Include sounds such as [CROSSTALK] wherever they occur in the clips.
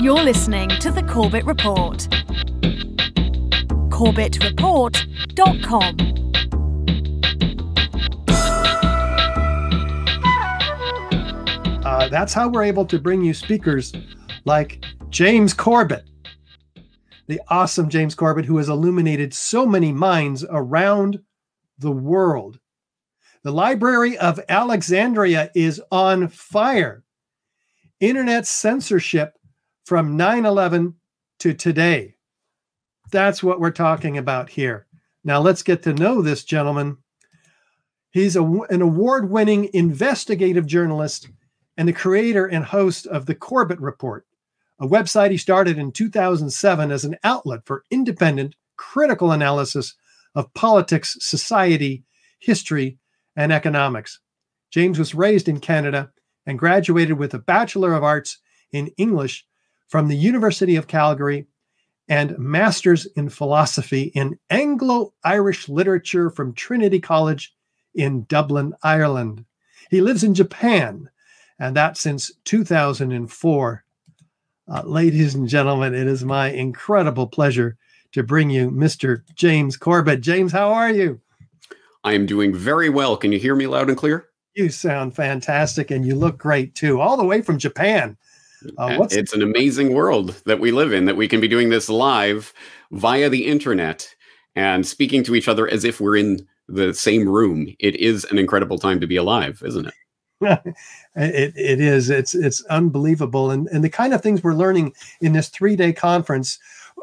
You're listening to the Corbett Report. CorbettReport.com. Uh, that's how we're able to bring you speakers like James Corbett, the awesome James Corbett, who has illuminated so many minds around the world. The Library of Alexandria is on fire. Internet censorship from 9 11 to today. That's what we're talking about here. Now, let's get to know this gentleman. He's a, an award winning investigative journalist and the creator and host of the Corbett Report, a website he started in 2007 as an outlet for independent, critical analysis of politics, society, history, and economics. James was raised in Canada and graduated with a Bachelor of Arts in English from the University of Calgary and Masters in Philosophy in Anglo Irish Literature from Trinity College in Dublin, Ireland. He lives in Japan, and that since 2004. Uh, ladies and gentlemen, it is my incredible pleasure to bring you Mr. James Corbett. James, how are you? I am doing very well. Can you hear me loud and clear? You sound fantastic, and you look great too, all the way from Japan. Uh, it's an amazing world that we live in that we can be doing this live via the internet and speaking to each other as if we're in the same room. It is an incredible time to be alive, isn't it? [LAUGHS] it, it is. It's it's unbelievable, and and the kind of things we're learning in this three day conference,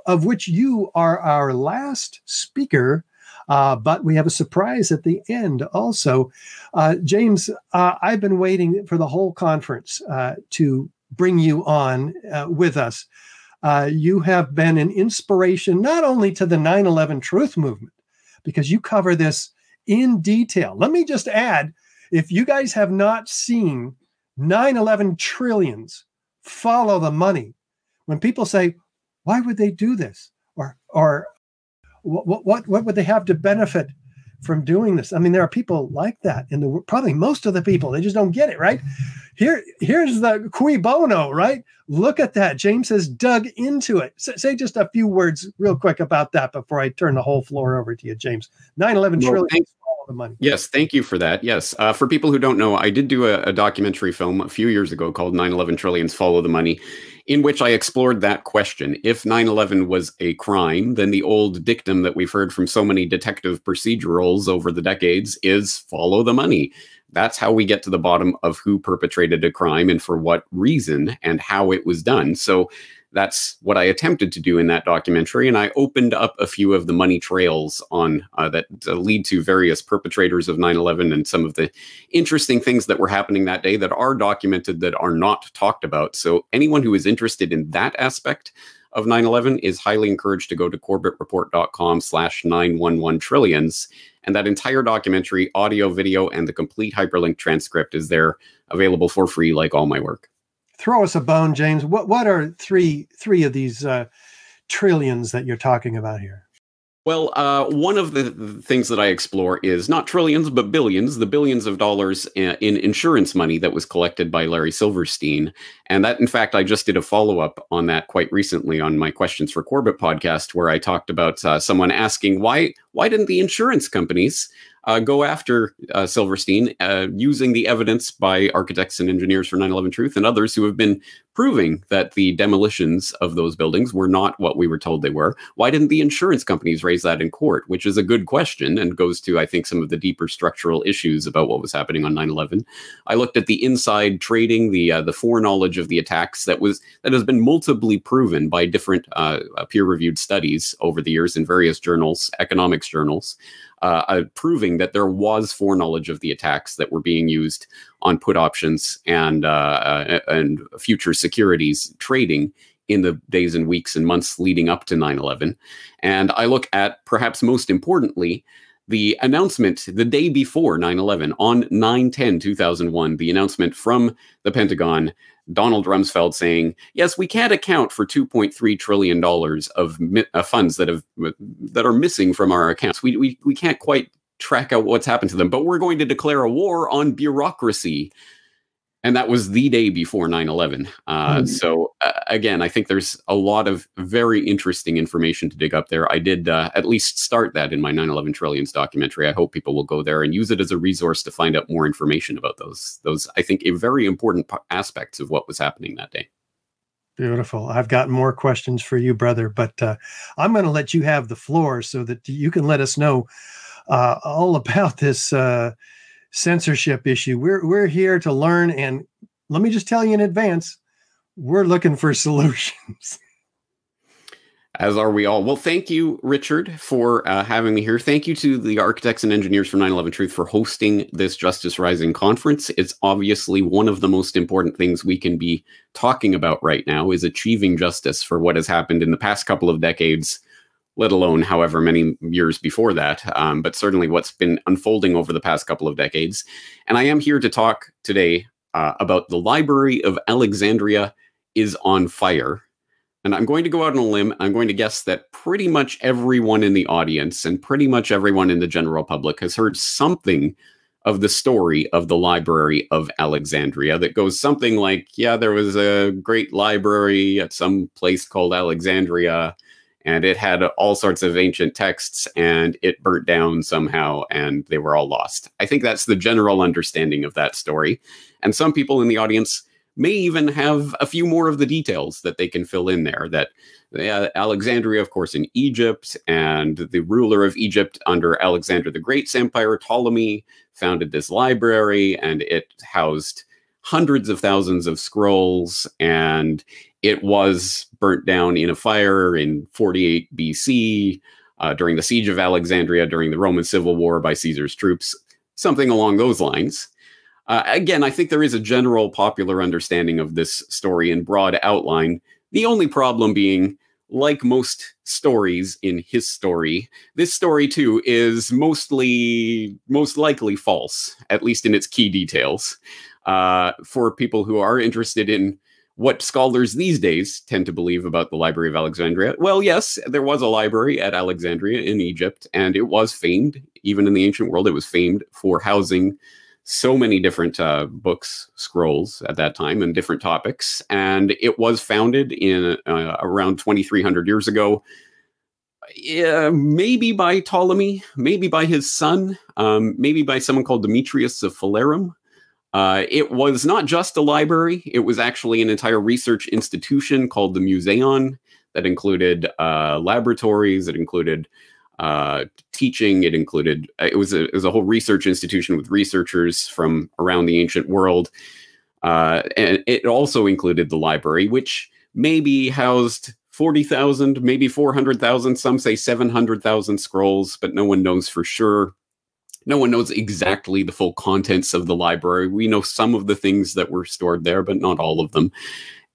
of which you are our last speaker. Uh, but we have a surprise at the end also. Uh, James, uh, I've been waiting for the whole conference uh, to bring you on uh, with us. Uh, you have been an inspiration not only to the 9 11 truth movement, because you cover this in detail. Let me just add if you guys have not seen 9 11 trillions, follow the money. When people say, why would they do this? Or, or what, what, what would they have to benefit from doing this? I mean, there are people like that in the probably most of the people, they just don't get it, right? Here, here's the cui bono, right? Look at that. James has dug into it. S- say just a few words real quick about that before I turn the whole floor over to you, James. 9 11 well, trillion. The money. Yes, thank you for that. Yes. Uh, for people who don't know, I did do a, a documentary film a few years ago called 9 11 Trillions Follow the Money, in which I explored that question. If 9 11 was a crime, then the old dictum that we've heard from so many detective procedurals over the decades is follow the money. That's how we get to the bottom of who perpetrated a crime and for what reason and how it was done. So that's what I attempted to do in that documentary. And I opened up a few of the money trails on uh, that uh, lead to various perpetrators of 9 11 and some of the interesting things that were happening that day that are documented that are not talked about. So anyone who is interested in that aspect of 9-11 is highly encouraged to go to corbettreport.com slash 911 trillions and that entire documentary audio video and the complete hyperlink transcript is there available for free like all my work throw us a bone james what what are three three of these uh, trillions that you're talking about here well, uh, one of the things that I explore is not trillions, but billions, the billions of dollars in insurance money that was collected by Larry Silverstein. And that, in fact, I just did a follow up on that quite recently on my Questions for Corbett podcast, where I talked about uh, someone asking why why didn't the insurance companies uh, go after uh, Silverstein uh, using the evidence by architects and engineers for 9 11 Truth and others who have been proving that the demolitions of those buildings were not what we were told they were. Why didn't the insurance companies raise that in court? Which is a good question and goes to, I think, some of the deeper structural issues about what was happening on 9 11. I looked at the inside trading, the, uh, the foreknowledge of the attacks that was that has been multiply proven by different uh, peer reviewed studies over the years in various journals, economics journals uh, uh, proving that there was foreknowledge of the attacks that were being used on put options and uh, uh and future securities trading in the days and weeks and months leading up to 9/11. And I look at perhaps most importantly the announcement the day before 9-11 on 9-10-2001 the announcement from the pentagon donald rumsfeld saying yes we can't account for 2.3 trillion dollars of uh, funds that have that are missing from our accounts. We, we, we can't quite track out what's happened to them but we're going to declare a war on bureaucracy and that was the day before 9-11 uh, mm. so uh, again i think there's a lot of very interesting information to dig up there i did uh, at least start that in my 9-11 trillions documentary i hope people will go there and use it as a resource to find out more information about those those i think a very important aspects of what was happening that day Beautiful. I've got more questions for you, brother, but uh, I'm going to let you have the floor so that you can let us know uh, all about this uh, censorship issue. We're we're here to learn, and let me just tell you in advance, we're looking for [LAUGHS] solutions. As are we all. Well, thank you, Richard, for uh, having me here. Thank you to the architects and engineers from 9 11 Truth for hosting this Justice Rising conference. It's obviously one of the most important things we can be talking about right now is achieving justice for what has happened in the past couple of decades let alone however many years before that, um, but certainly what's been unfolding over the past couple of decades. And I am here to talk today uh, about the Library of Alexandria is on fire. And I'm going to go out on a limb. I'm going to guess that pretty much everyone in the audience and pretty much everyone in the general public has heard something of the story of the Library of Alexandria that goes something like, yeah, there was a great library at some place called Alexandria and it had all sorts of ancient texts and it burnt down somehow and they were all lost. I think that's the general understanding of that story. And some people in the audience may even have a few more of the details that they can fill in there that uh, Alexandria, of course, in Egypt, and the ruler of Egypt under Alexander the Great's empire, Ptolemy, founded this library and it housed hundreds of thousands of scrolls and it was burnt down in a fire in 48 BC uh, during the siege of Alexandria during the Roman Civil War by Caesar's troops, something along those lines. Uh, again, I think there is a general popular understanding of this story in broad outline. The only problem being, like most stories in his story, this story too is mostly, most likely false, at least in its key details. Uh, for people who are interested in what scholars these days tend to believe about the Library of Alexandria. Well, yes, there was a library at Alexandria in Egypt, and it was famed, even in the ancient world, it was famed for housing so many different uh, books, scrolls at that time, and different topics. And it was founded in uh, around 2,300 years ago. Maybe by Ptolemy, maybe by his son, um, maybe by someone called Demetrius of Phalerum. Uh, it was not just a library, it was actually an entire research institution called the Museion that included uh, laboratories, it included uh, teaching, it included, uh, it was, a, it was a whole research institution with researchers from around the ancient world. Uh, and it also included the library, which maybe housed 40,000, maybe 400,000, some say 700,000 scrolls, but no one knows for sure no one knows exactly the full contents of the library. We know some of the things that were stored there, but not all of them.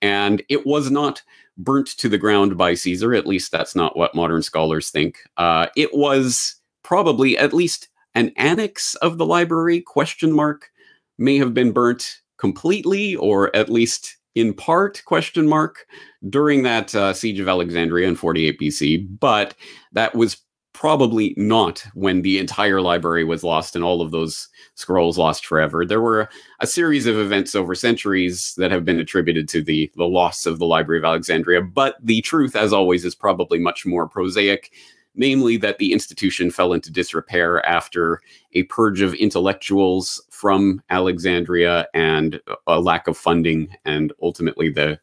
And it was not burnt to the ground by Caesar. At least that's not what modern scholars think. Uh, it was probably at least an annex of the library, question mark, may have been burnt completely or at least in part question mark during that uh, siege of alexandria in 48 bc but that was probably not when the entire library was lost and all of those scrolls lost forever. There were a series of events over centuries that have been attributed to the, the loss of the Library of Alexandria, but the truth, as always, is probably much more prosaic. Namely, that the institution fell into disrepair after a purge of intellectuals from Alexandria and a lack of funding, and ultimately the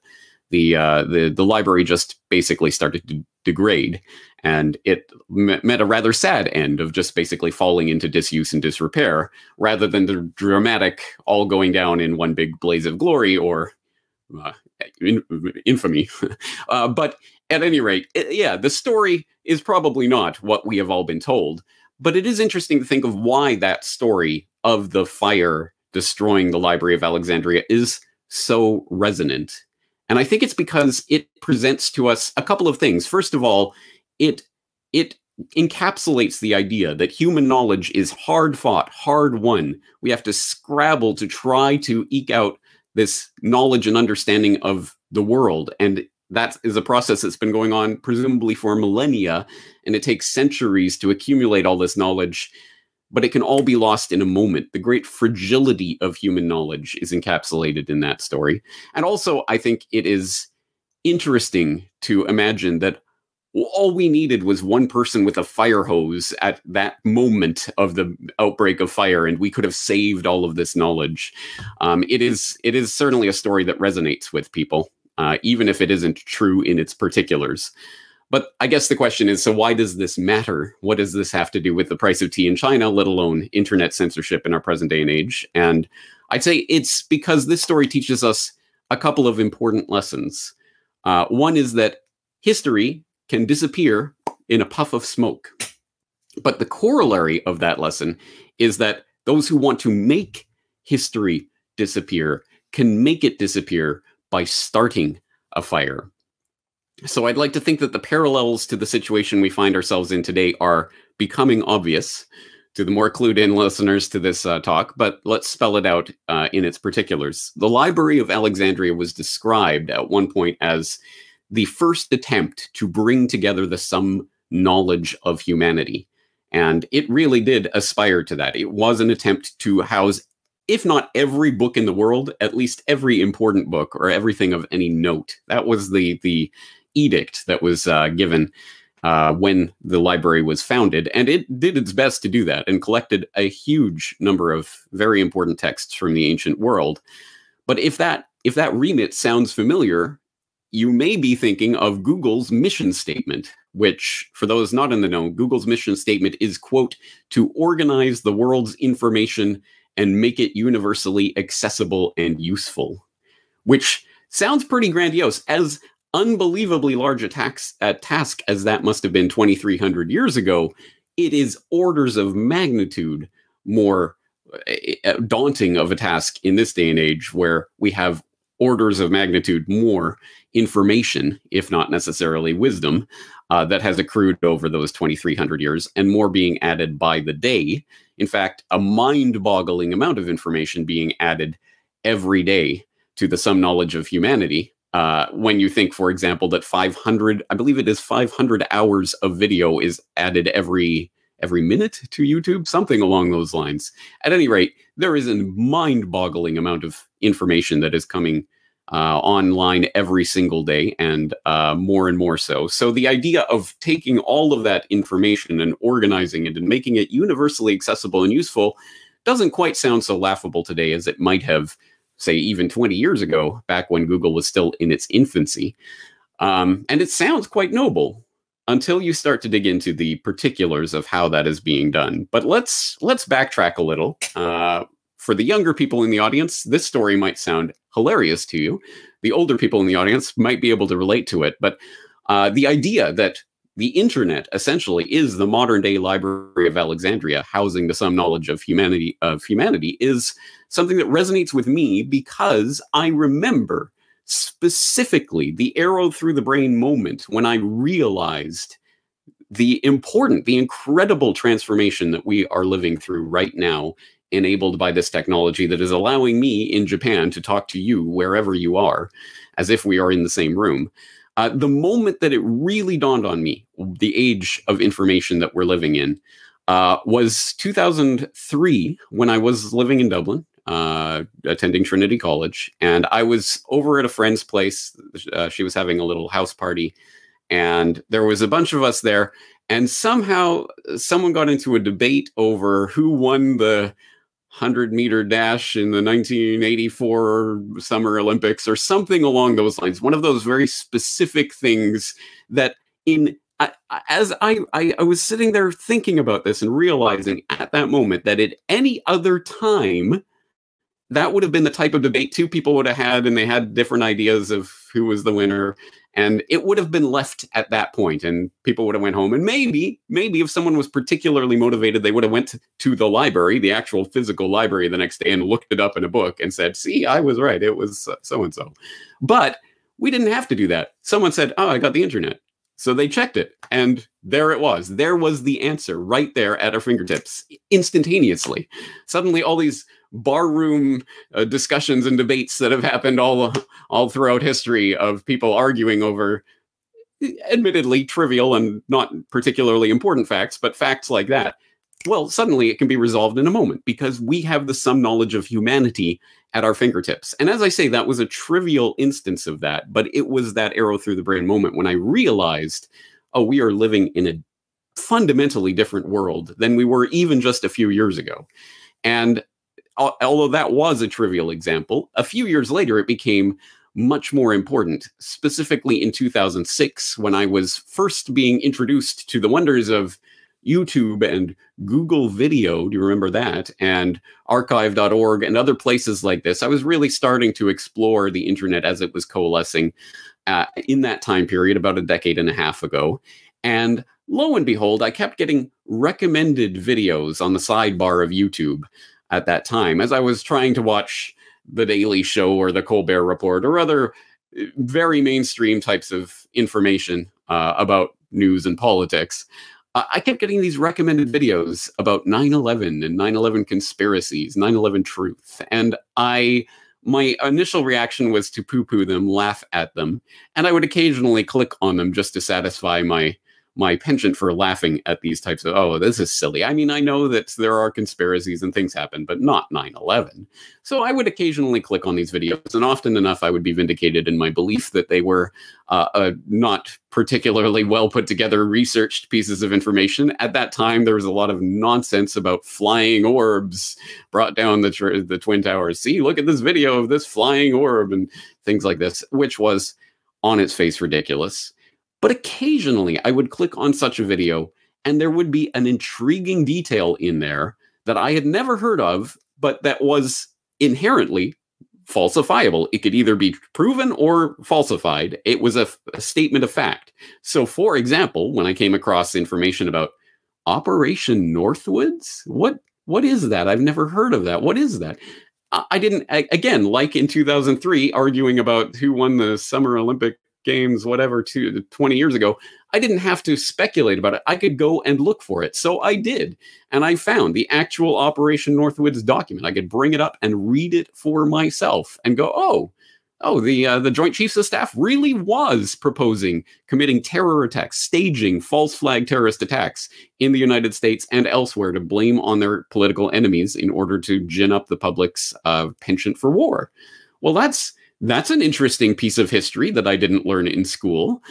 the uh, the the library just basically started to degrade and it met a rather sad end of just basically falling into disuse and disrepair rather than the dramatic all going down in one big blaze of glory or uh, in, infamy. [LAUGHS] uh, but at any rate, it, yeah, the story is probably not what we have all been told. But it is interesting to think of why that story of the fire destroying the Library of Alexandria is so resonant. And I think it's because it presents to us a couple of things. First of all, it it encapsulates the idea that human knowledge is hard fought, hard won. We have to scrabble to try to eke out this knowledge and understanding of the world. And that is a process that's been going on presumably for millennia. And it takes centuries to accumulate all this knowledge but it can all be lost in a moment. The great fragility of human knowledge is encapsulated in that story. And also, I think it is interesting to imagine that all we needed was one person with a fire hose at that moment of the outbreak of fire and we could have saved all of this knowledge um, it is it is certainly a story that resonates with people uh, even if it isn't true in its particulars but i guess the question is so why does this matter what does this have to do with the price of tea in china let alone internet censorship in our present day and age and i'd say it's because this story teaches us a couple of important lessons uh, one is that history can disappear in a puff of smoke. But the corollary of that lesson is that those who want to make history disappear can make it disappear by starting a fire. So I'd like to think that the parallels to the situation we find ourselves in today are becoming obvious to the more clued in listeners to this uh, talk, but let's spell it out uh, in its particulars. The Library of Alexandria was described at one point as the first attempt to bring together the sum knowledge of humanity. And it really did aspire to that. It was an attempt to house, if not every book in the world, at least every important book or everything of any note. That was the the edict that was uh, given uh, when the library was founded, and it did its best to do that and collected a huge number of very important texts from the ancient world. But if that if that remit sounds familiar, you may be thinking of Google's mission statement, which, for those not in the know, Google's mission statement is, quote, to organize the world's information and make it universally accessible and useful, which sounds pretty grandiose. As unbelievably large a, tax, a task as that must have been 2,300 years ago, it is orders of magnitude more uh, daunting of a task in this day and age where we have orders of magnitude more information, if not necessarily wisdom, uh, that has accrued over those 2,300 years, and more being added by the day. In fact, a mind boggling amount of information being added every day to the sum knowledge of humanity. Uh, when you think, for example, that 500, I believe it is 500 hours of video is added every every minute to YouTube, something along those lines. At any rate, there is a mind boggling amount of information that is coming uh, online every single day and uh, more and more so. So, the idea of taking all of that information and organizing it and making it universally accessible and useful doesn't quite sound so laughable today as it might have, say, even 20 years ago, back when Google was still in its infancy. Um, and it sounds quite noble until you start to dig into the particulars of how that is being done. But let's let's backtrack a little. Uh, for the younger people in the audience, this story might sound hilarious to you. The older people in the audience might be able to relate to it. But uh, the idea that the internet essentially is the modern day library of alexandria housing the sum knowledge of humanity of humanity is something that resonates with me because i remember specifically the arrow through the brain moment when i realized the important the incredible transformation that we are living through right now enabled by this technology that is allowing me in Japan to talk to you wherever you are, as if we are in the same room. Uh, the moment that it really dawned on me, the age of information that we're living in, uh, was 2003 when I was living in Dublin, uh, attending Trinity College, and I was over at a friend's place. Uh, she was having a little house party, and there was a bunch of us there. And somehow, someone got into a debate over who won the 100 meter dash in the 1984 Summer Olympics or something along those lines. One of those very specific things that in as I, I, I was sitting there thinking about this and realizing at that moment that at any other time that would have been the type of debate two people would have had and they had different ideas of who was the winner and it would have been left at that point and people would have went home. And maybe maybe if someone was particularly motivated they would have went to the library the actual physical library the next day and looked it up in a book and said see i was right. It was so and so but we didn't have to do that. Someone said oh i got the internet. So they checked it and there it was. There was the answer right there at our fingertips instantaneously. Suddenly all these barroom uh, discussions and debates that have happened all all throughout history of people arguing over admittedly trivial and not particularly important facts but facts like that well, suddenly it can be resolved in a moment because we have the sum knowledge of humanity at our fingertips. And as I say, that was a trivial instance of that, but it was that arrow through the brain moment when I realized, oh, we are living in a fundamentally different world than we were even just a few years ago. And although that was a trivial example, a few years later it became much more important, specifically in 2006 when I was first being introduced to the wonders of YouTube and Google Video. Do you remember that? And archive.org and other places like this. I was really starting to explore the internet as it was coalescing uh, in that time period about a decade and a half ago. And lo and behold, I kept getting recommended videos on the sidebar of YouTube at that time as I was trying to watch The Daily Show or The Colbert Report or other uh, very mainstream types of information uh, about news and politics. I kept getting these recommended videos about 9/11 and 9/11 conspiracies, 9/11 truth, and I my initial reaction was to poo-poo them, laugh at them, and I would occasionally click on them just to satisfy my my penchant for laughing at these types of, oh, this is silly. I mean, I know that there are conspiracies and things happen, but not 9 11. So I would occasionally click on these videos, and often enough, I would be vindicated in my belief that they were uh, uh, not particularly well put together, researched pieces of information. At that time, there was a lot of nonsense about flying orbs brought down the, the Twin Towers. See, look at this video of this flying orb and things like this, which was on its face ridiculous. But occasionally I would click on such a video and there would be an intriguing detail in there that I had never heard of, but that was inherently falsifiable. It could either be proven or falsified. It was a, statement of fact. So, for example, when I came across information about Operation Northwoods, what what is that? I've never heard of that. What is that? I didn't again, like in 2003, arguing about who won the Summer Olympic games, whatever, two, 20 years ago, I didn't have to speculate about it. I could go and look for it. So I did. And I found the actual Operation Northwoods document. I could bring it up and read it for myself and go, oh, oh, the uh, the Joint Chiefs of Staff really was proposing committing terror attacks, staging false flag terrorist attacks in the United States and elsewhere to blame on their political enemies in order to gin up the public's uh, penchant for war. Well, that's that's an interesting piece of history that I didn't learn in school.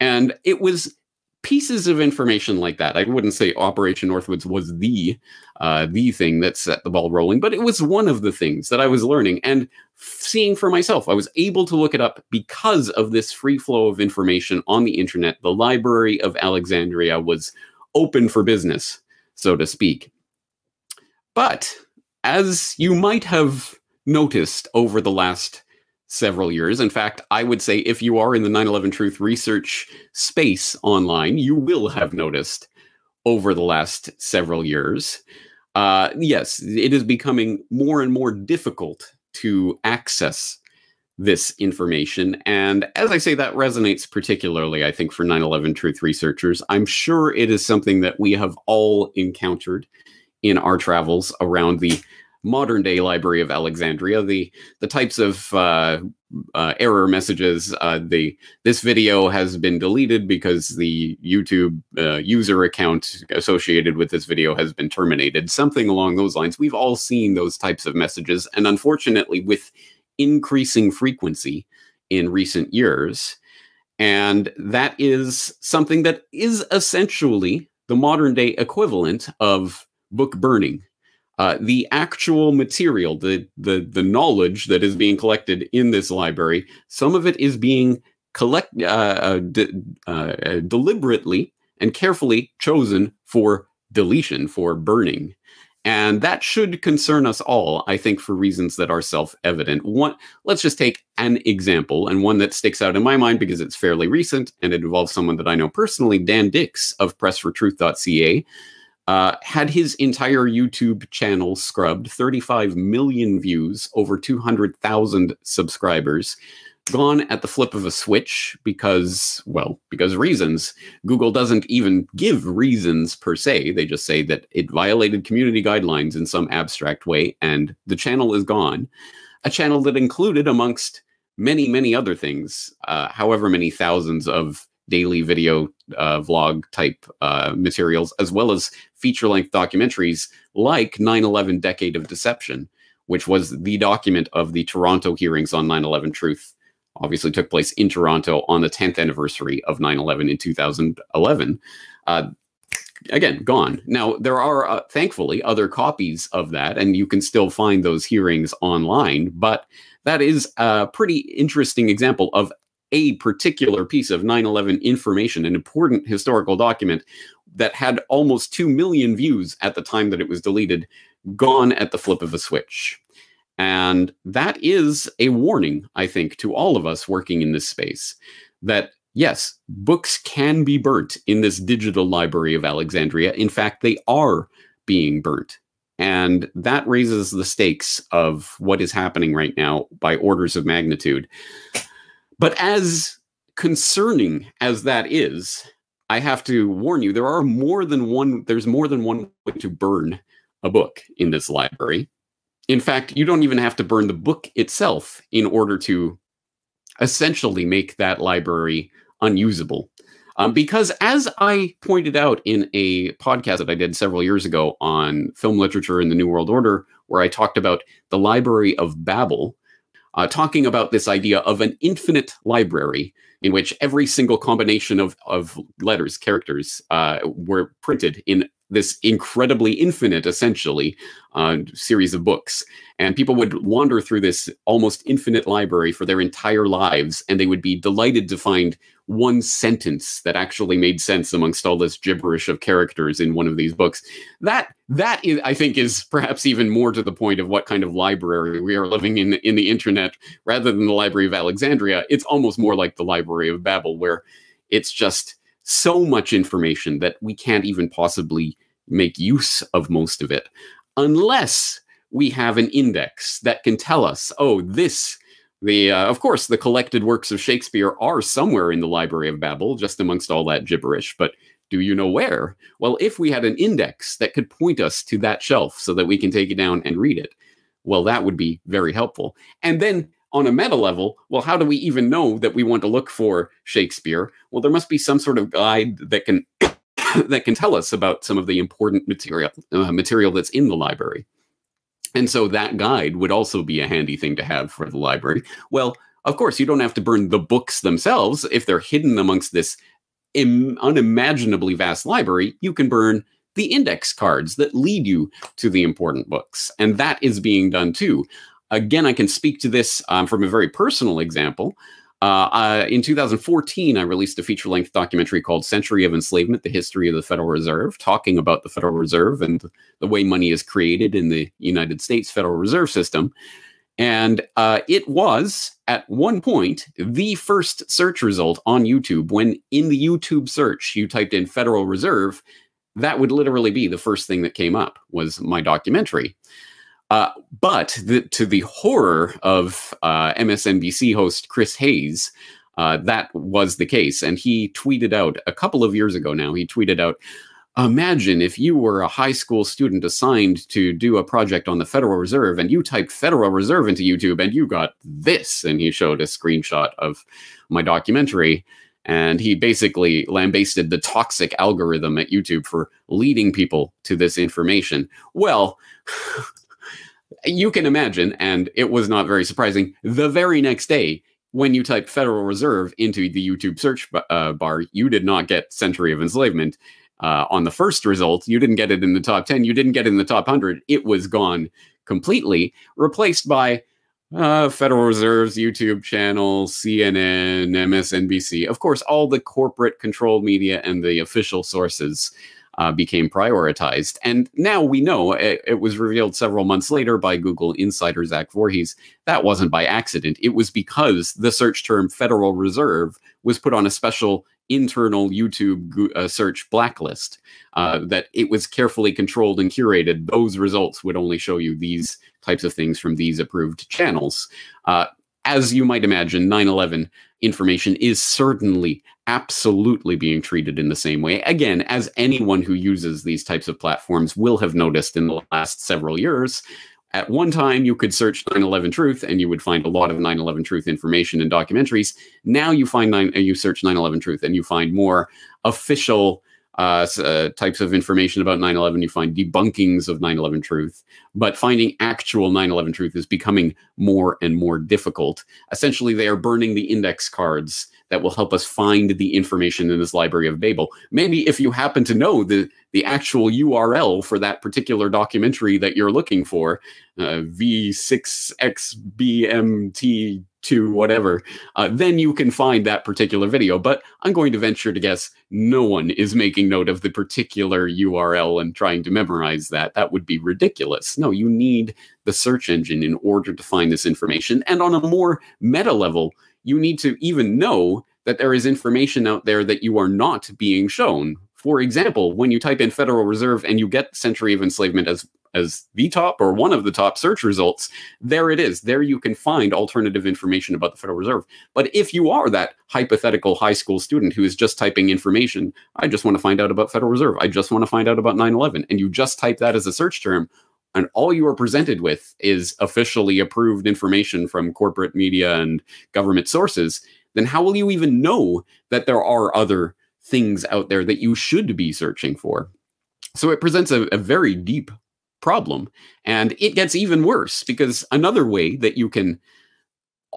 And it was pieces of information like that. I wouldn't say Operation Northwoods was the uh, the thing that set the ball rolling, but it was one of the things that I was learning and seeing for myself. I was able to look it up because of this free flow of information on the internet. The Library of Alexandria was open for business, so to speak. But as you might have noticed over the last several years. In fact, I would say if you are in the 9 11 truth research space online, you will have noticed over the last several years. Uh, yes, it is becoming more and more difficult to access this information. And as I say, that resonates particularly, I think, for 9 11 truth researchers. I'm sure it is something that we have all encountered in our travels around the modern day Library of Alexandria, the the types of uh, uh, error messages. Uh, the this video has been deleted because the YouTube uh, user account associated with this video has been terminated. Something along those lines. We've all seen those types of messages, and unfortunately, with increasing frequency in recent years. And that is something that is essentially the modern day equivalent of book burning uh, the actual material, the, the the knowledge that is being collected in this library, some of it is being collect uh, uh de uh, uh, deliberately and carefully chosen for deletion, for burning. And that should concern us all, I think, for reasons that are self-evident. One, let's just take an example, and one that sticks out in my mind because it's fairly recent and it involves someone that I know personally, Dan Dicks of PressForTruth.ca. Uh, had his entire YouTube channel scrubbed, 35 million views, over 200,000 subscribers, gone at the flip of a switch because, well, because reasons. Google doesn't even give reasons per se. They just say that it violated community guidelines in some abstract way, and the channel is gone. A channel that included, amongst many, many other things, uh, however many thousands of daily video uh, vlog type uh, materials, as well as feature length documentaries like 9 11 Decade of Deception, which was the document of the Toronto hearings on 9 11 Truth. Obviously, took place in Toronto on the 10th anniversary of 9 11 in 2011. Uh, again, gone. Now, there are uh, thankfully other copies of that, and you can still find those hearings online, but that is a pretty interesting example of a particular piece of 9 11 information, an important historical document that had almost 2 million views at the time that it was deleted, gone at the flip of a switch. And that is a warning, I think, to all of us working in this space that yes, books can be burnt in this digital library of Alexandria. In fact, they are being burnt. And that raises the stakes of what is happening right now by orders of magnitude. But as concerning as that is, I have to warn you, there are more than one, there's more than one way to burn a book in this library. In fact, you don't even have to burn the book itself in order to essentially make that library unusable. Um, because as I pointed out in a podcast that I did several years ago on film literature in the New World Order, where I talked about the Library of Babel, uh, talking about this idea of an infinite library in which every single combination of, of letters, characters, uh, were printed in this incredibly infinite, essentially, uh, series of books. And people would wander through this almost infinite library for their entire lives, and they would be delighted to find one sentence that actually made sense amongst all this gibberish of characters in one of these books. That that is, I think, is perhaps even more to the point of what kind of library we are living in in the internet, rather than the Library of Alexandria. It's almost more like the Library of Babel, where it's just so much information that we can't even possibly make use of most of it unless we have an index that can tell us, oh, this, the, uh, of course, the collected works of Shakespeare are somewhere in the Library of Babel, just amongst all that gibberish, but do you know where? Well, if we had an index that could point us to that shelf so that we can take it down and read it, well, that would be very helpful. And then on a meta level, well, how do we even know that we want to look for Shakespeare? Well, there must be some sort of guide that can [COUGHS] that can tell us about some of the important material uh, material that's in the library. And so that guide would also be a handy thing to have for the library. Well, of course, you don't have to burn the books themselves if they're hidden amongst this unimaginably vast library. You can burn the index cards that lead you to the important books, and that is being done too. Again, I can speak to this um, from a very personal example. Uh, uh, in 2014, I released a feature length documentary called Century of Enslavement The History of the Federal Reserve, talking about the Federal Reserve and the way money is created in the United States Federal Reserve System. And uh, it was, at one point, the first search result on YouTube. When in the YouTube search you typed in Federal Reserve, that would literally be the first thing that came up was my documentary. Uh, but the, to the horror of uh, MSNBC host Chris Hayes, uh, that was the case. And he tweeted out a couple of years ago now, he tweeted out, Imagine if you were a high school student assigned to do a project on the Federal Reserve and you typed Federal Reserve into YouTube and you got this. And he showed a screenshot of my documentary. And he basically lambasted the toxic algorithm at YouTube for leading people to this information. Well, you can imagine, and it was not very surprising, the very next day, when you type Federal Reserve into the YouTube search uh, bar, you did not get Century of Enslavement. Uh, on the first result, you didn't get it in the top 10, you didn't get it in the top 100. It was gone completely, replaced by uh, Federal Reserve's YouTube channel, CNN, MSNBC, of course, all the corporate controlled media and the official sources uh, became prioritized. And now we know it, it, was revealed several months later by Google insider Zach Vorhies that wasn't by accident. It was because the search term Federal Reserve was put on a special internal YouTube uh, search blacklist uh, that it was carefully controlled and curated. Those results would only show you these types of things from these approved channels. Uh, as you might imagine, 9 11 information is certainly absolutely being treated in the same way. Again, as anyone who uses these types of platforms will have noticed in the last several years, at one time you could search 9/11 truth and you would find a lot of 9/11 truth information and documentaries. Now you find nine, you search 9/11 truth and you find more official uh, uh, types of information about 9 11. You find debunkings of 9 11 truth. But finding actual 9 11 truth is becoming more and more difficult. Essentially, they are burning the index cards that will help us find the information in this library of Babel. Maybe if you happen to know the, the actual URL for that particular documentary that you're looking for, uh, V6XBMT to whatever, uh, then you can find that particular video. But I'm going to venture to guess no one is making note of the particular URL and trying to memorize that. That would be ridiculous. No, you need the search engine in order to find this information. And on a more meta level, you need to even know that there is information out there that you are not being shown. For example, when you type in Federal Reserve and you get Century of Enslavement as as the top or one of the top search results, there it is. There you can find alternative information about the Federal Reserve. But if you are that hypothetical high school student who is just typing information, I just want to find out about Federal Reserve, I just want to find out about 9 11, and you just type that as a search term, and all you are presented with is officially approved information from corporate media and government sources, then how will you even know that there are other things out there that you should be searching for? So it presents a, a very deep problem. And it gets even worse because another way that you can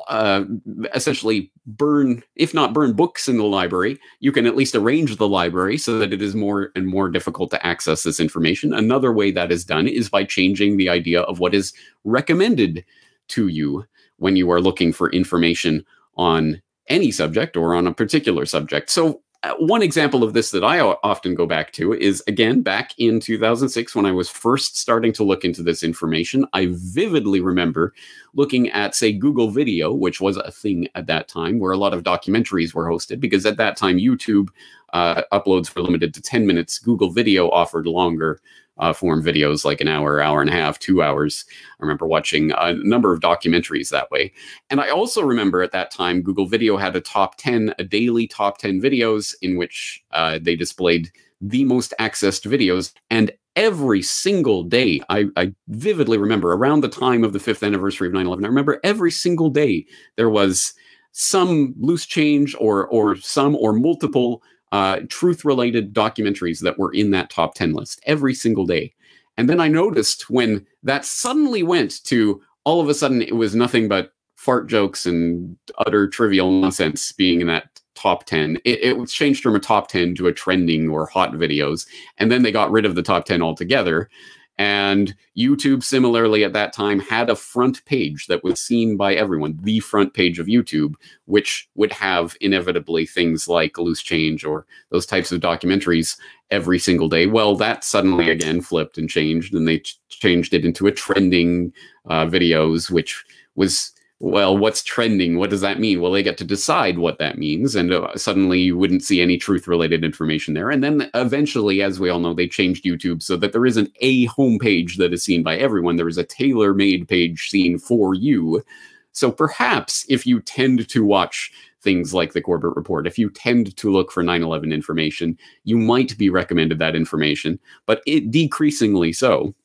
uh, essentially burn, if not burn books in the library, you can at least arrange the library so that it is more and more difficult to access this information. Another way that is done is by changing the idea of what is recommended to you when you are looking for information on any subject or on a particular subject. So one example of this that I often go back to is again back in 2006 when I was first starting to look into this information. I vividly remember looking at, say, Google Video, which was a thing at that time, where a lot of documentaries were hosted, because at that time YouTube uh, uploads were limited to 10 minutes. Google Video offered longer uh, form videos like an hour, hour and a half, two hours. I remember watching a number of documentaries that way. And I also remember at that time, Google Video had a top 10, a daily top 10 videos in which uh, they displayed the most accessed videos. And every single day, I, I, vividly remember around the time of the fifth anniversary of 9 11, I remember every single day there was some loose change or or some or multiple uh, truth related documentaries that were in that top 10 list every single day. And then I noticed when that suddenly went to all of a sudden it was nothing but fart jokes and utter trivial nonsense being in that top 10. It, it was changed from a top 10 to a trending or hot videos. And then they got rid of the top 10 altogether. And YouTube, similarly, at that time, had a front page that was seen by everyone, the front page of YouTube, which would have inevitably things like Loose Change or those types of documentaries every single day. Well, that suddenly again flipped and changed, and they ch changed it into a trending uh, videos, which was well, what's trending? What does that mean? Well, they get to decide what that means. And uh, suddenly you wouldn't see any truth related information there. And then eventually, as we all know, they changed YouTube so that there isn't a homepage that is seen by everyone. There is a tailor made page seen for you. So perhaps if you tend to watch things like the Corbett Report, if you tend to look for 9 11 information, you might be recommended that information, but it decreasingly so.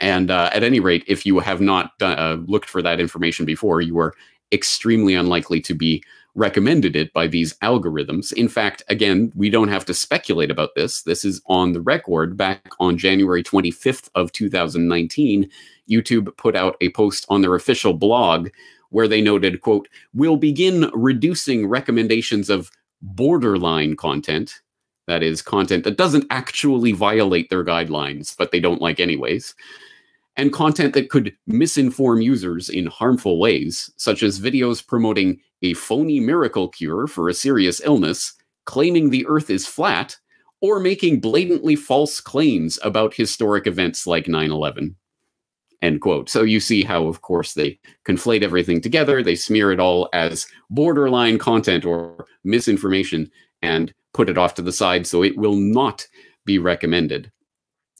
And uh, at any rate, if you have not uh, looked for that information before, you are extremely unlikely to be recommended it by these algorithms. In fact, again, we don't have to speculate about this. This is on the record. Back on January 25th of 2019, YouTube put out a post on their official blog where they noted, quote, we'll begin reducing recommendations of borderline content that is, content that doesn't actually violate their guidelines, but they don't like anyways. And content that could misinform users in harmful ways, such as videos promoting a phony miracle cure for a serious illness, claiming the earth is flat, or making blatantly false claims about historic events like 9 11. End quote. So you see how, of course, they conflate everything together. They smear it all as borderline content or misinformation and put it off to the side so it will not be recommended.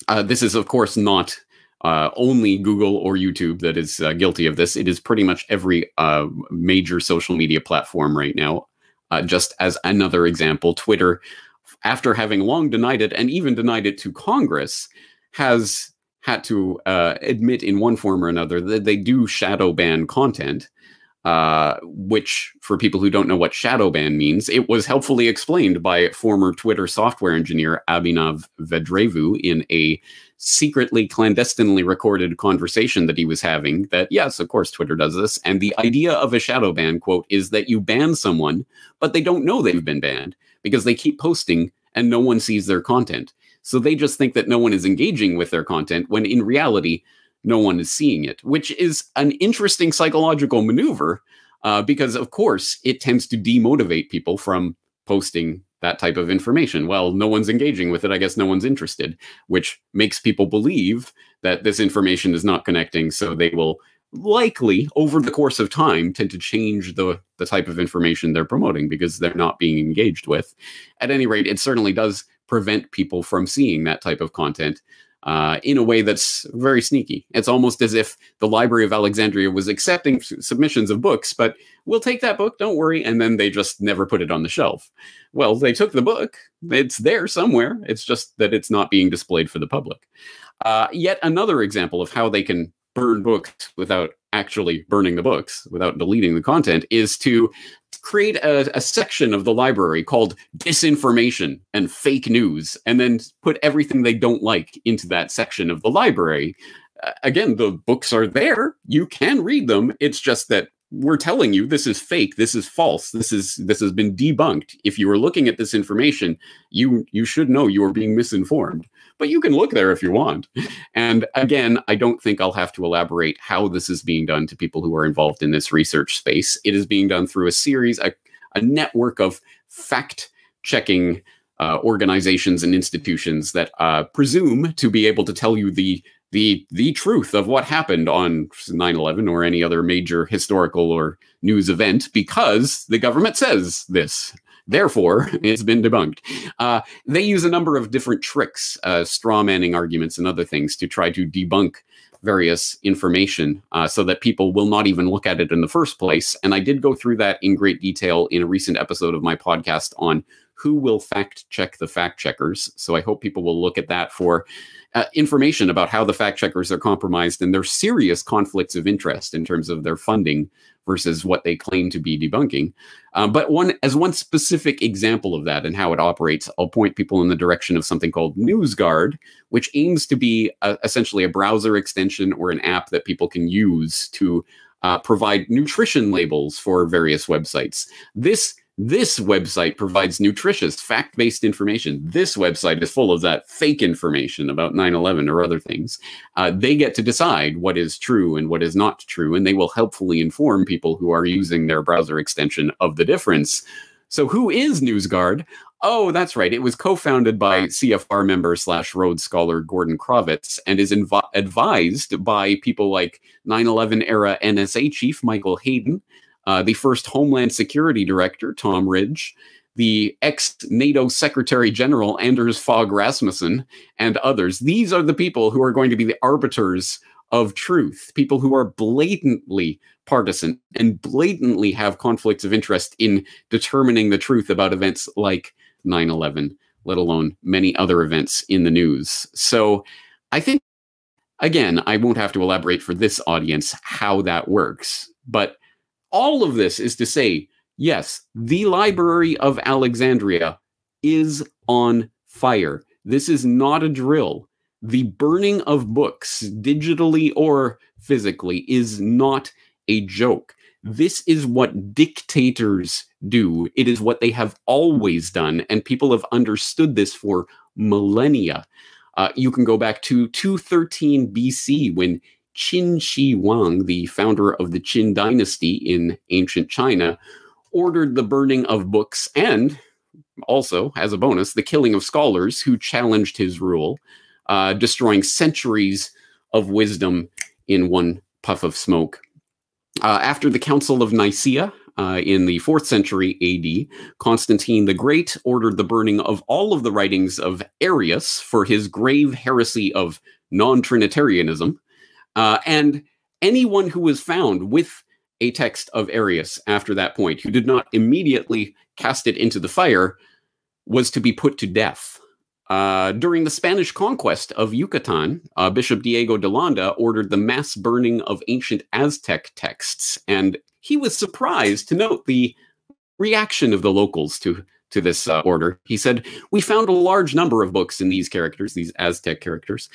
Uh, this is, of course, not uh, only Google or YouTube that is uh, guilty of this. It is pretty much every uh, major social media platform right now. Uh, just as another example, Twitter, after having long denied it and even denied it to Congress, has had to uh, admit in one form or another that they do shadow ban content. Uh, which, for people who don't know what shadow ban means, it was helpfully explained by former Twitter software engineer Abhinav Vadrevu in a secretly, clandestinely recorded conversation that he was having. That, yes, of course, Twitter does this. And the idea of a shadow ban, quote, is that you ban someone, but they don't know they've been banned because they keep posting and no one sees their content. So they just think that no one is engaging with their content when in reality, no one is seeing it, which is an interesting psychological maneuver uh, because, of course, it tends to demotivate people from posting that type of information. Well, no one's engaging with it. I guess no one's interested, which makes people believe that this information is not connecting. So they will likely, over the course of time, tend to change the, the type of information they're promoting because they're not being engaged with. At any rate, it certainly does prevent people from seeing that type of content uh, in a way that's very sneaky. It's almost as if the Library of Alexandria was accepting submissions of books, but we'll take that book, don't worry. And then they just never put it on the shelf. Well, they took the book, it's there somewhere. It's just that it's not being displayed for the public. Uh, yet another example of how they can burn books without actually burning the books, without deleting the content, is to create a, a, section of the library called disinformation and fake news, and then put everything they don't like into that section of the library. Uh, again, the books are there. You can read them. It's just that we're telling you this is fake this is false this is this has been debunked. If you are looking at this information you you should know you are being misinformed but you can look there if you want. And again i don't think i'll have to elaborate how this is being done to people who are involved in this research space. It is being done through a series a, a network of fact checking uh, organizations and institutions that uh, presume to be able to tell you the the the truth of what happened on 9/11 or any other major historical or news event because the government says this. Therefore, [LAUGHS] it's been debunked. Uh, they use a number of different tricks, uh, straw manning arguments, and other things to try to debunk various information uh, so that people will not even look at it in the first place. And I did go through that in great detail in a recent episode of my podcast on who will fact check the fact checkers. So I hope people will look at that for uh, information about how the fact checkers are compromised and their serious conflicts of interest in terms of their funding versus what they claim to be debunking. Um, but one as one specific example of that and how it operates, I'll point people in the direction of something called NewsGuard, which aims to be a, essentially a browser extension or an app that people can use to uh, provide nutrition labels for various websites. This this website provides nutritious, fact based information. This website is full of that fake information about 9 11 or other things. Uh, they get to decide what is true and what is not true, and they will helpfully inform people who are using their browser extension of the difference. So, who is NewsGuard? Oh, that's right. It was co founded by CFR member slash Rhodes Scholar Gordon Crovitz and is advised by people like 9 11 era NSA chief Michael Hayden uh, the first Homeland Security Director, Tom Ridge, the ex NATO Secretary General, Anders Fogh Rasmussen, and others. These are the people who are going to be the arbiters of truth, people who are blatantly partisan and blatantly have conflicts of interest in determining the truth about events like 9 11, let alone many other events in the news. So I think, again, I won't have to elaborate for this audience how that works, but all of this is to say, yes, the Library of Alexandria is on fire. This is not a drill. The burning of books, digitally or physically, is not a joke. This is what dictators do. It is what they have always done, and people have understood this for millennia. Uh, you can go back to 213 BC when Qin Shi Huang, the founder of the Qin dynasty in ancient China, ordered the burning of books and also, as a bonus, the killing of scholars who challenged his rule, uh, destroying centuries of wisdom in one puff of smoke. Uh, after the Council of Nicaea uh, in the 4th century AD, Constantine the Great ordered the burning of all of the writings of Arius for his grave heresy of non Trinitarianism. Uh, and anyone who was found with a text of Arius after that point, who did not immediately cast it into the fire, was to be put to death. Uh, during the Spanish conquest of Yucatan, uh, Bishop Diego de Landa ordered the mass burning of ancient Aztec texts, and he was surprised to note the reaction of the locals to to this uh, order. He said, "We found a large number of books in these characters, these Aztec characters,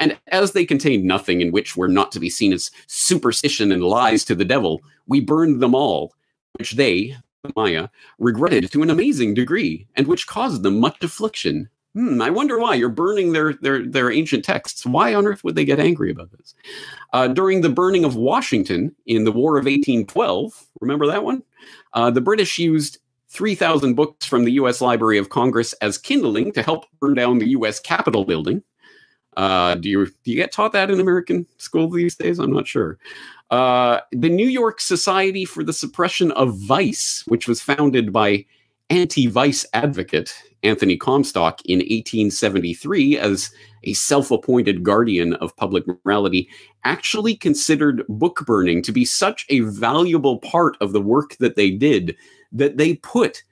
and as they contained nothing in which were not to be seen as superstition and lies to the devil, we burned them all, which they, the Maya, regretted to an amazing degree, and which caused them much affliction. Hmm, I wonder why you're burning their, their their ancient texts. Why on earth would they get angry about this? Uh, during the burning of Washington in the War of 1812, remember that one? Uh, the British used 3,000 books from the U.S. Library of Congress as kindling to help burn down the U.S. Capitol building. Uh, do you do you get taught that in American school these days? I'm not sure. Uh, the New York Society for the Suppression of Vice, which was founded by anti-vice advocate Anthony Comstock in 1873 as a self-appointed guardian of public morality, actually considered book burning to be such a valuable part of the work that they did that they put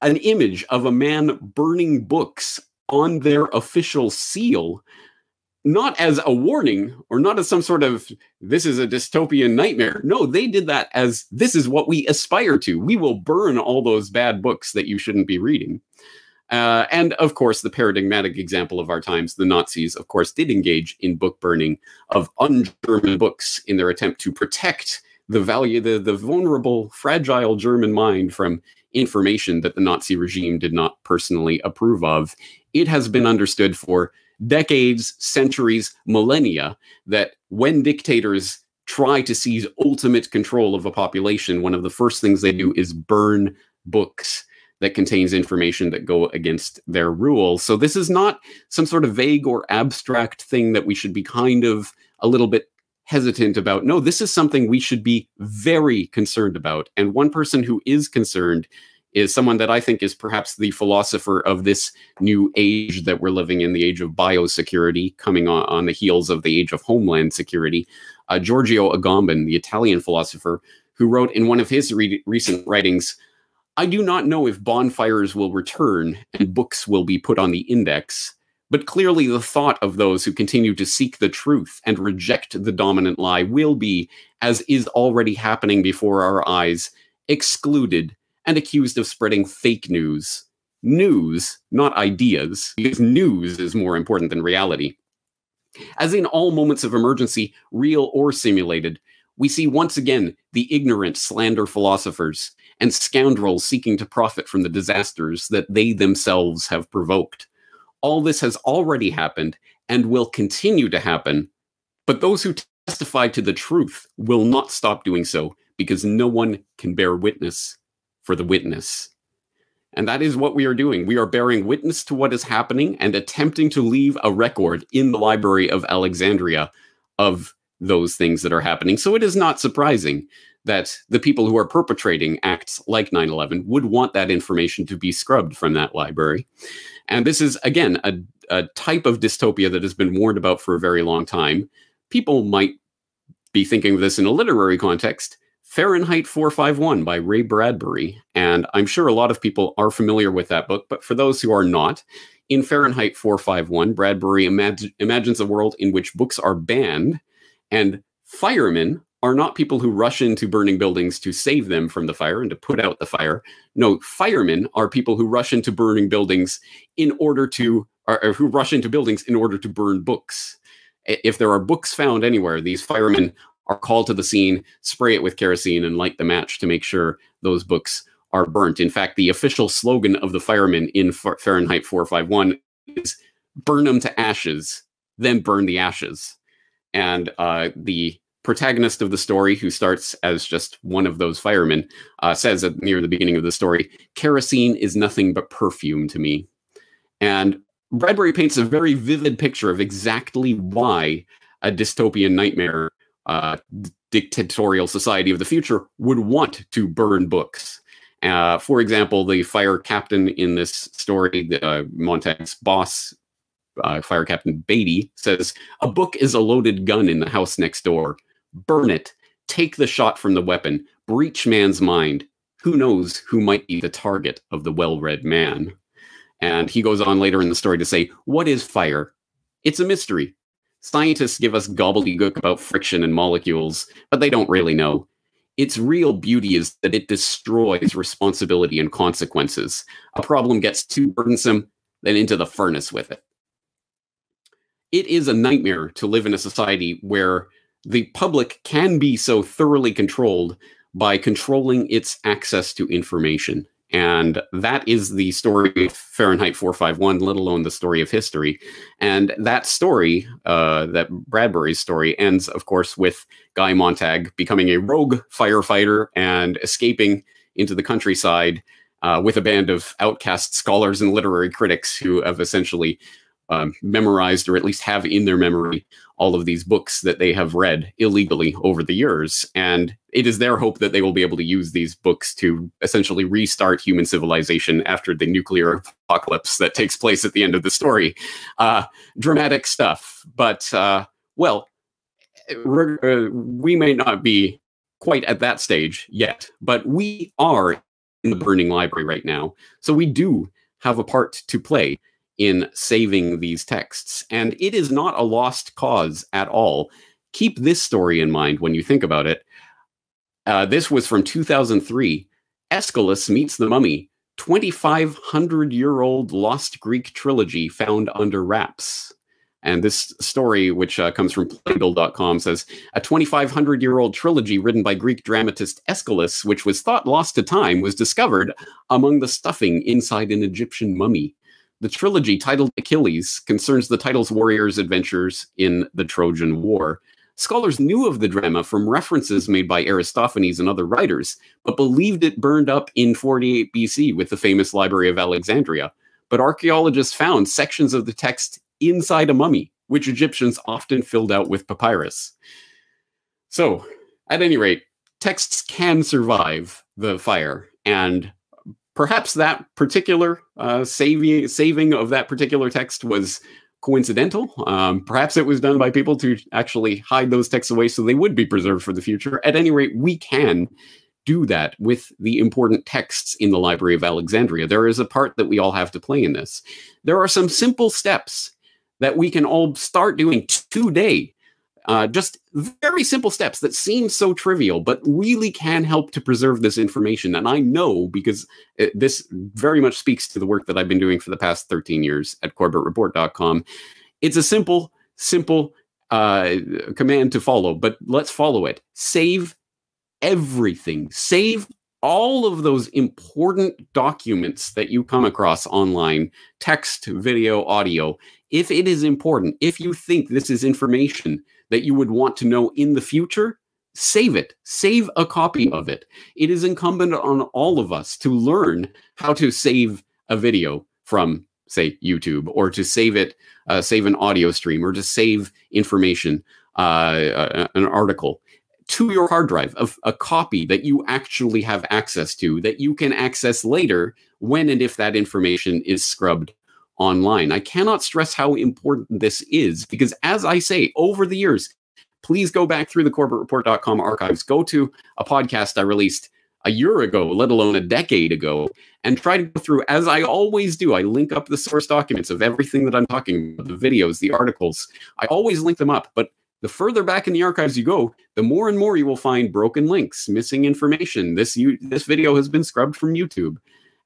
an image of a man burning books on their official seal not as a warning or not as some sort of this is a dystopian nightmare. No, they did that as this is what we aspire to. We will burn all those bad books that you shouldn't be reading. Uh, and of course, the paradigmatic example of our times, the Nazis, of course, did engage in book burning of un-German books in their attempt to protect the value, the, the vulnerable, fragile German mind from information that the Nazi regime did not personally approve of. It has been understood for decades, centuries, millennia that when dictators try to seize ultimate control of a population, one of the first things they do is burn books that contains information that go against their rule. So this is not some sort of vague or abstract thing that we should be kind of a little bit hesitant about. No, this is something we should be very concerned about. And one person who is concerned is someone that I think is perhaps the philosopher of this new age that we're living in, the age of biosecurity, coming on, on the heels of the age of homeland security. Uh, Giorgio Agamben, the Italian philosopher, who wrote in one of his re recent writings, I do not know if bonfires will return and books will be put on the index, but clearly the thought of those who continue to seek the truth and reject the dominant lie will be, as is already happening before our eyes, excluded and accused of spreading fake news. News, not ideas, because news is more important than reality. As in all moments of emergency, real or simulated, we see once again the ignorant slander philosophers and scoundrels seeking to profit from the disasters that they themselves have provoked. All this has already happened and will continue to happen, but those who testify to the truth will not stop doing so because no one can bear witness for the witness. And that is what we are doing. We are bearing witness to what is happening and attempting to leave a record in the Library of Alexandria of those things that are happening. So it is not surprising that the people who are perpetrating acts like 9 11 would want that information to be scrubbed from that library. And this is, again, a, a type of dystopia that has been warned about for a very long time. People might be thinking of this in a literary context. Fahrenheit 451 by Ray Bradbury. And I'm sure a lot of people are familiar with that book, but for those who are not, in Fahrenheit 451, Bradbury imag imagines a world in which books are banned and firemen are not people who rush into burning buildings to save them from the fire and to put out the fire. No, firemen are people who rush into burning buildings in order to, or, or who rush into buildings in order to burn books. If there are books found anywhere, these firemen are called to the scene, spray it with kerosene, and light the match to make sure those books are burnt. In fact, the official slogan of the firemen in Fahrenheit 451 is burn them to ashes, then burn the ashes. And uh, the protagonist of the story, who starts as just one of those firemen, uh, says at, near the beginning of the story, kerosene is nothing but perfume to me. And Bradbury paints a very vivid picture of exactly why a dystopian nightmare uh, dictatorial society of the future would want to burn books. Uh, for example, the fire captain in this story, uh, Montag's boss, uh, fire captain Beatty, says, A book is a loaded gun in the house next door. Burn it. Take the shot from the weapon. Breach man's mind. Who knows who might be the target of the well read man? And he goes on later in the story to say, What is fire? It's a mystery. Scientists give us gobbledygook about friction and molecules, but they don't really know. its real beauty is that it destroys responsibility and consequences. A problem gets too burdensome, then into the furnace with it. It is a nightmare to live in a society where the public can be so thoroughly controlled by controlling its access to information. And that is the story of Fahrenheit 451, let alone the story of history. And that story, uh, that Bradbury's story, ends, of course, with Guy Montag becoming a rogue firefighter and escaping into the countryside uh, with a band of outcast scholars and literary critics who have essentially um, memorized or at least have in their memory all of these books that they have read illegally over the years. And it is their hope that they will be able to use these books to essentially restart human civilization after the nuclear apocalypse that takes place at the end of the story. Uh, dramatic stuff. But, uh, well, uh, we may not be quite at that stage yet, but we are in the burning library right now. So we do have a part to play in saving these texts. And it is not a lost cause at all. Keep this story in mind when you think about it. Uh, this was from 2003. Aeschylus meets the mummy, 2,500 year old lost Greek trilogy found under wraps. And this story, which uh, comes from Playbill.com, says a 2,500 year old trilogy written by Greek dramatist Aeschylus, which was thought lost to time, was discovered among the stuffing inside an Egyptian mummy. The trilogy, titled Achilles, concerns the title's warriors' adventures in the Trojan War. Scholars knew of the drama from references made by Aristophanes and other writers, but believed it burned up in 48 BC with the famous Library of Alexandria. But archaeologists found sections of the text inside a mummy, which Egyptians often filled out with papyrus. So, at any rate, texts can survive the fire, and perhaps that particular uh, saving saving of that particular text was coincidental. Um, perhaps it was done by people to actually hide those texts away so they would be preserved for the future. At any rate, we can do that with the important texts in the Library of Alexandria. There is a part that we all have to play in this. There are some simple steps that we can all start doing today uh, just very simple steps that seem so trivial, but really can help to preserve this information. And I know because it, this very much speaks to the work that I've been doing for the past 13 years at corbettreport.com. It's a simple, simple uh, command to follow, but let's follow it. Save everything. Save all of those important documents that you come across online text, video, audio. If it is important, if you think this is information that you would want to know in the future, save it. Save a copy of it. It is incumbent on all of us to learn how to save a video from, say, YouTube, or to save it, uh, save an audio stream, or to save information, uh, an article to your hard drive, of a copy that you actually have access to, that you can access later when and if that information is scrubbed online. I cannot stress how important this is because, as I say, over the years, please go back through the corbettreport.com archives, go to a podcast I released a year ago, let alone a decade ago, and try to go through, as I always do, I link up the source documents of everything that I'm talking about, the videos, the articles. I always link them up, but the further back in the archives you go, the more and more you will find broken links, missing information. This you, this video has been scrubbed from YouTube.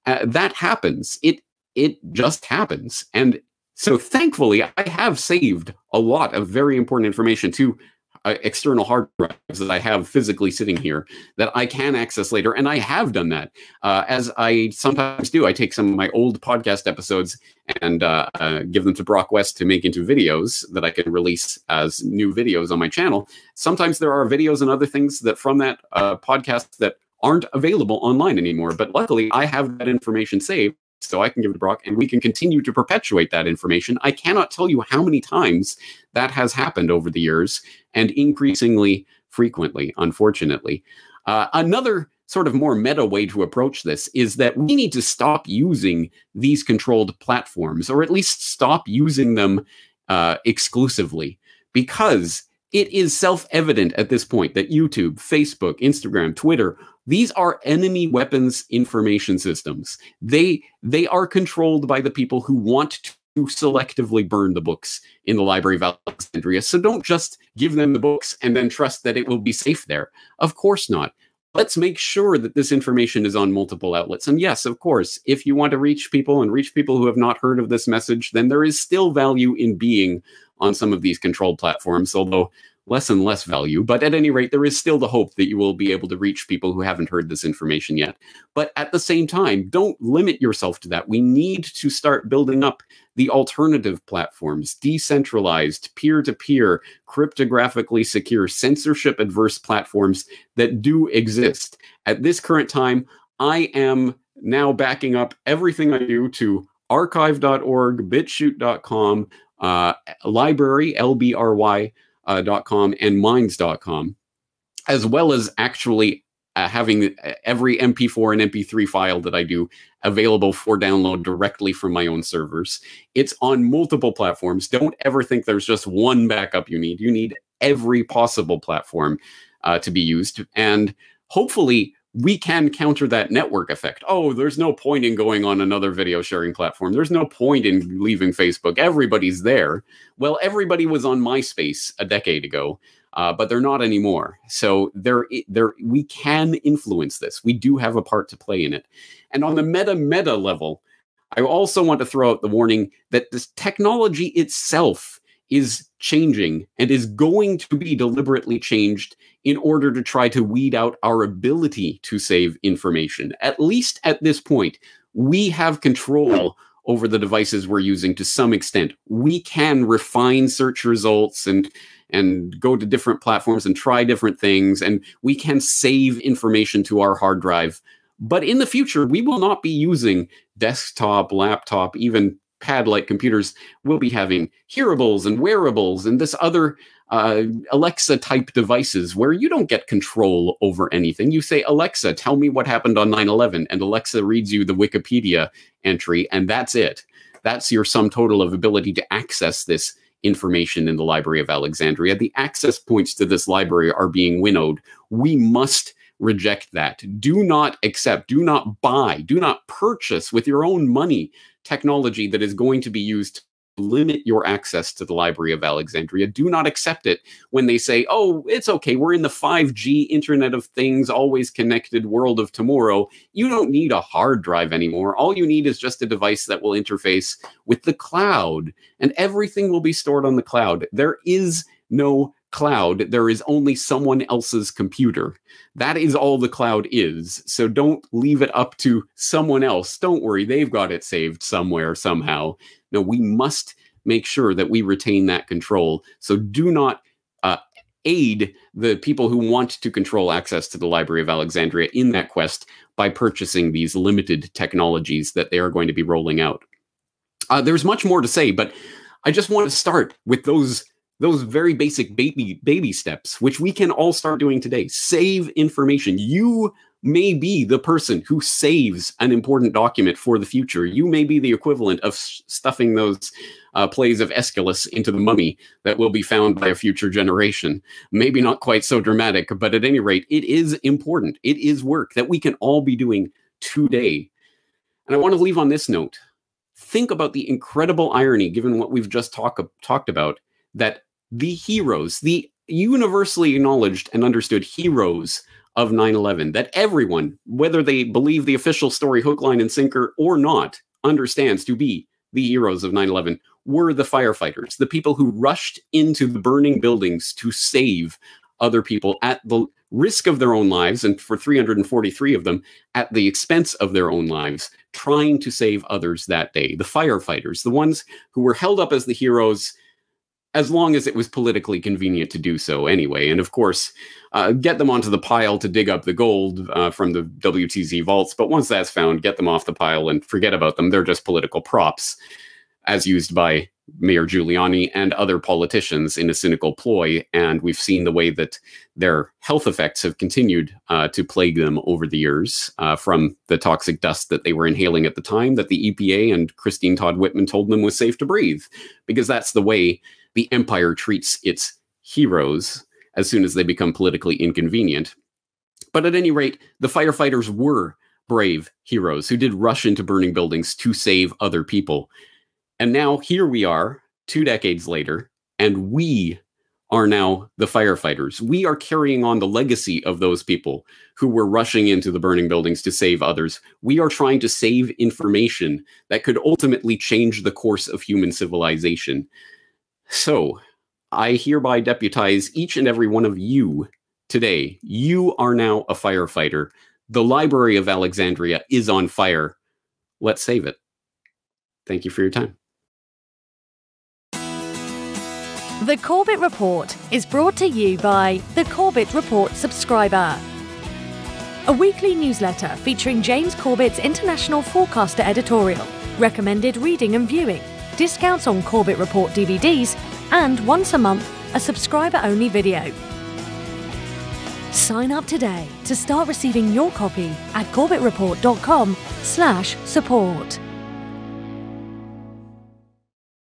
Uh, that happens. It it just happens. And so thankfully, I have saved a lot of very important information to uh, external hard drives that I have physically sitting here that I can access later. And I have done that. Uh, as I sometimes do, I take some of my old podcast episodes and uh, uh, give them to Brock West to make into videos that I can release as new videos on my channel. Sometimes there are videos and other things that from that uh, podcast that aren't available online anymore. But luckily, I have that information saved so I can give it to Brock and we can continue to perpetuate that information. I cannot tell you how many times that has happened over the years and increasingly frequently, unfortunately. Uh, another sort of more meta way to approach this is that we need to stop using these controlled platforms, or at least stop using them uh, exclusively, because it is self evident at this point that YouTube, Facebook, Instagram, Twitter these are enemy weapons information systems. They they are controlled by the people who want to selectively burn the books in the Library of Alexandria. So don't just give them the books and then trust that it will be safe there. Of course not. let's make sure that this information is on multiple outlets. And yes, of course, if you want to reach people and reach people who have not heard of this message, then there is still value in being on some of these controlled platforms, although less and less value. But at any rate, there is still the hope that you will be able to reach people who haven't heard this information yet. But at the same time, don't limit yourself to that. We need to start building up the alternative platforms, decentralized, peer to peer, cryptographically secure, censorship adverse platforms that do exist. At this current time, I am now backing up everything I do to archive.org, bitchute.com, uh, LBRY, L-B-R-Y, uh, .com and minds.com, as well as actually uh, having every MP4 and MP3 file that I do available for download directly from my own servers. It's on multiple platforms. Don't ever think there's just one backup you need. You need every possible platform uh, to be used. And hopefully, we can counter that network effect. Oh, there's no point in going on another video sharing platform. There's no point in leaving Facebook. Everybody's there. Well, everybody was on MySpace a decade ago, uh, but they're not anymore. So there, there, we can influence this. We do have a part to play in it. And on the meta meta level, I also want to throw out the warning that this technology itself is changing and is going to be deliberately changed in order to try to weed out our ability to save information. At least at this point, we have control over the devices we're using to some extent. We can refine search results and and go to different platforms and try different things and we can save information to our hard drive. But in the future, we will not be using desktop, laptop, even pad like computers will be having hearables and wearables and this other uh, Alexa type devices where you don't get control over anything. You say, Alexa, tell me what happened on 9 11, and Alexa reads you the Wikipedia entry, and that's it. That's your sum total of ability to access this information in the Library of Alexandria. The access points to this library are being winnowed. We must reject that. Do not accept, do not buy, do not purchase with your own money technology that is going to be used to limit your access to the Library of Alexandria. Do not accept it when they say, oh, it's okay, we're in the 5G Internet of Things, always connected world of tomorrow. You don't need a hard drive anymore. All you need is just a device that will interface with the cloud, and everything will be stored on the cloud. There is no cloud, there is only someone else's computer. That is all the cloud is. So don't leave it up to someone else. Don't worry, they've got it saved somewhere, somehow. No, we must make sure that we retain that control. So do not uh, aid the people who want to control access to the Library of Alexandria in that quest by purchasing these limited technologies that they are going to be rolling out. Uh, there's much more to say, but I just want to start with those those very basic baby baby steps which we can all start doing today. Save information. You may be the person who saves an important document for the future. You may be the equivalent of stuffing those uh, plays of aeschylus into the mummy that will be found by a future generation. Maybe not quite so dramatic but at any rate it is important. It is work that we can all be doing today. And i want to leave on this note. Think about the incredible irony given what we've just talk, talked about that the heroes, the universally acknowledged and understood heroes of 9 11, that everyone, whether they believe the official story hook, line, and sinker or not, understands to be the heroes of 9 11 were the firefighters, the people who rushed into the burning buildings to save other people at the risk of their own lives, and for 343 of them, at the expense of their own lives, trying to save others that day. The firefighters, the ones who were held up as the heroes as long as it was politically convenient to do so anyway. And of course, uh, get them onto the pile to dig up the gold uh, from the WTC vaults. But once that's found, get them off the pile and forget about them. They're just political props, as used by Mayor Giuliani and other politicians in a cynical ploy. And we've seen the way that their health effects have continued uh, to plague them over the years uh, from the toxic dust that they were inhaling at the time that the EPA and Christine Todd Whitman told them was safe to breathe, because that's the way the empire treats its heroes as soon as they become politically inconvenient. But at any rate, the firefighters were brave heroes who did rush into burning buildings to save other people. And now here we are, two decades later, and we are now the firefighters. We are carrying on the legacy of those people who were rushing into the burning buildings to save others. We are trying to save information that could ultimately change the course of human civilization. So, I hereby deputize each and every one of you today. You are now a firefighter. The Library of Alexandria is on fire. Let's save it. Thank you for your time. The Corbett Report is brought to you by the Corbett Report subscriber. A weekly newsletter featuring James Corbett's international forecaster editorial, recommended reading and viewing, discounts on Corbett Report DVDs, and once a month, a subscriber only video. Sign up today to start receiving your copy at corbettreport.com slash support.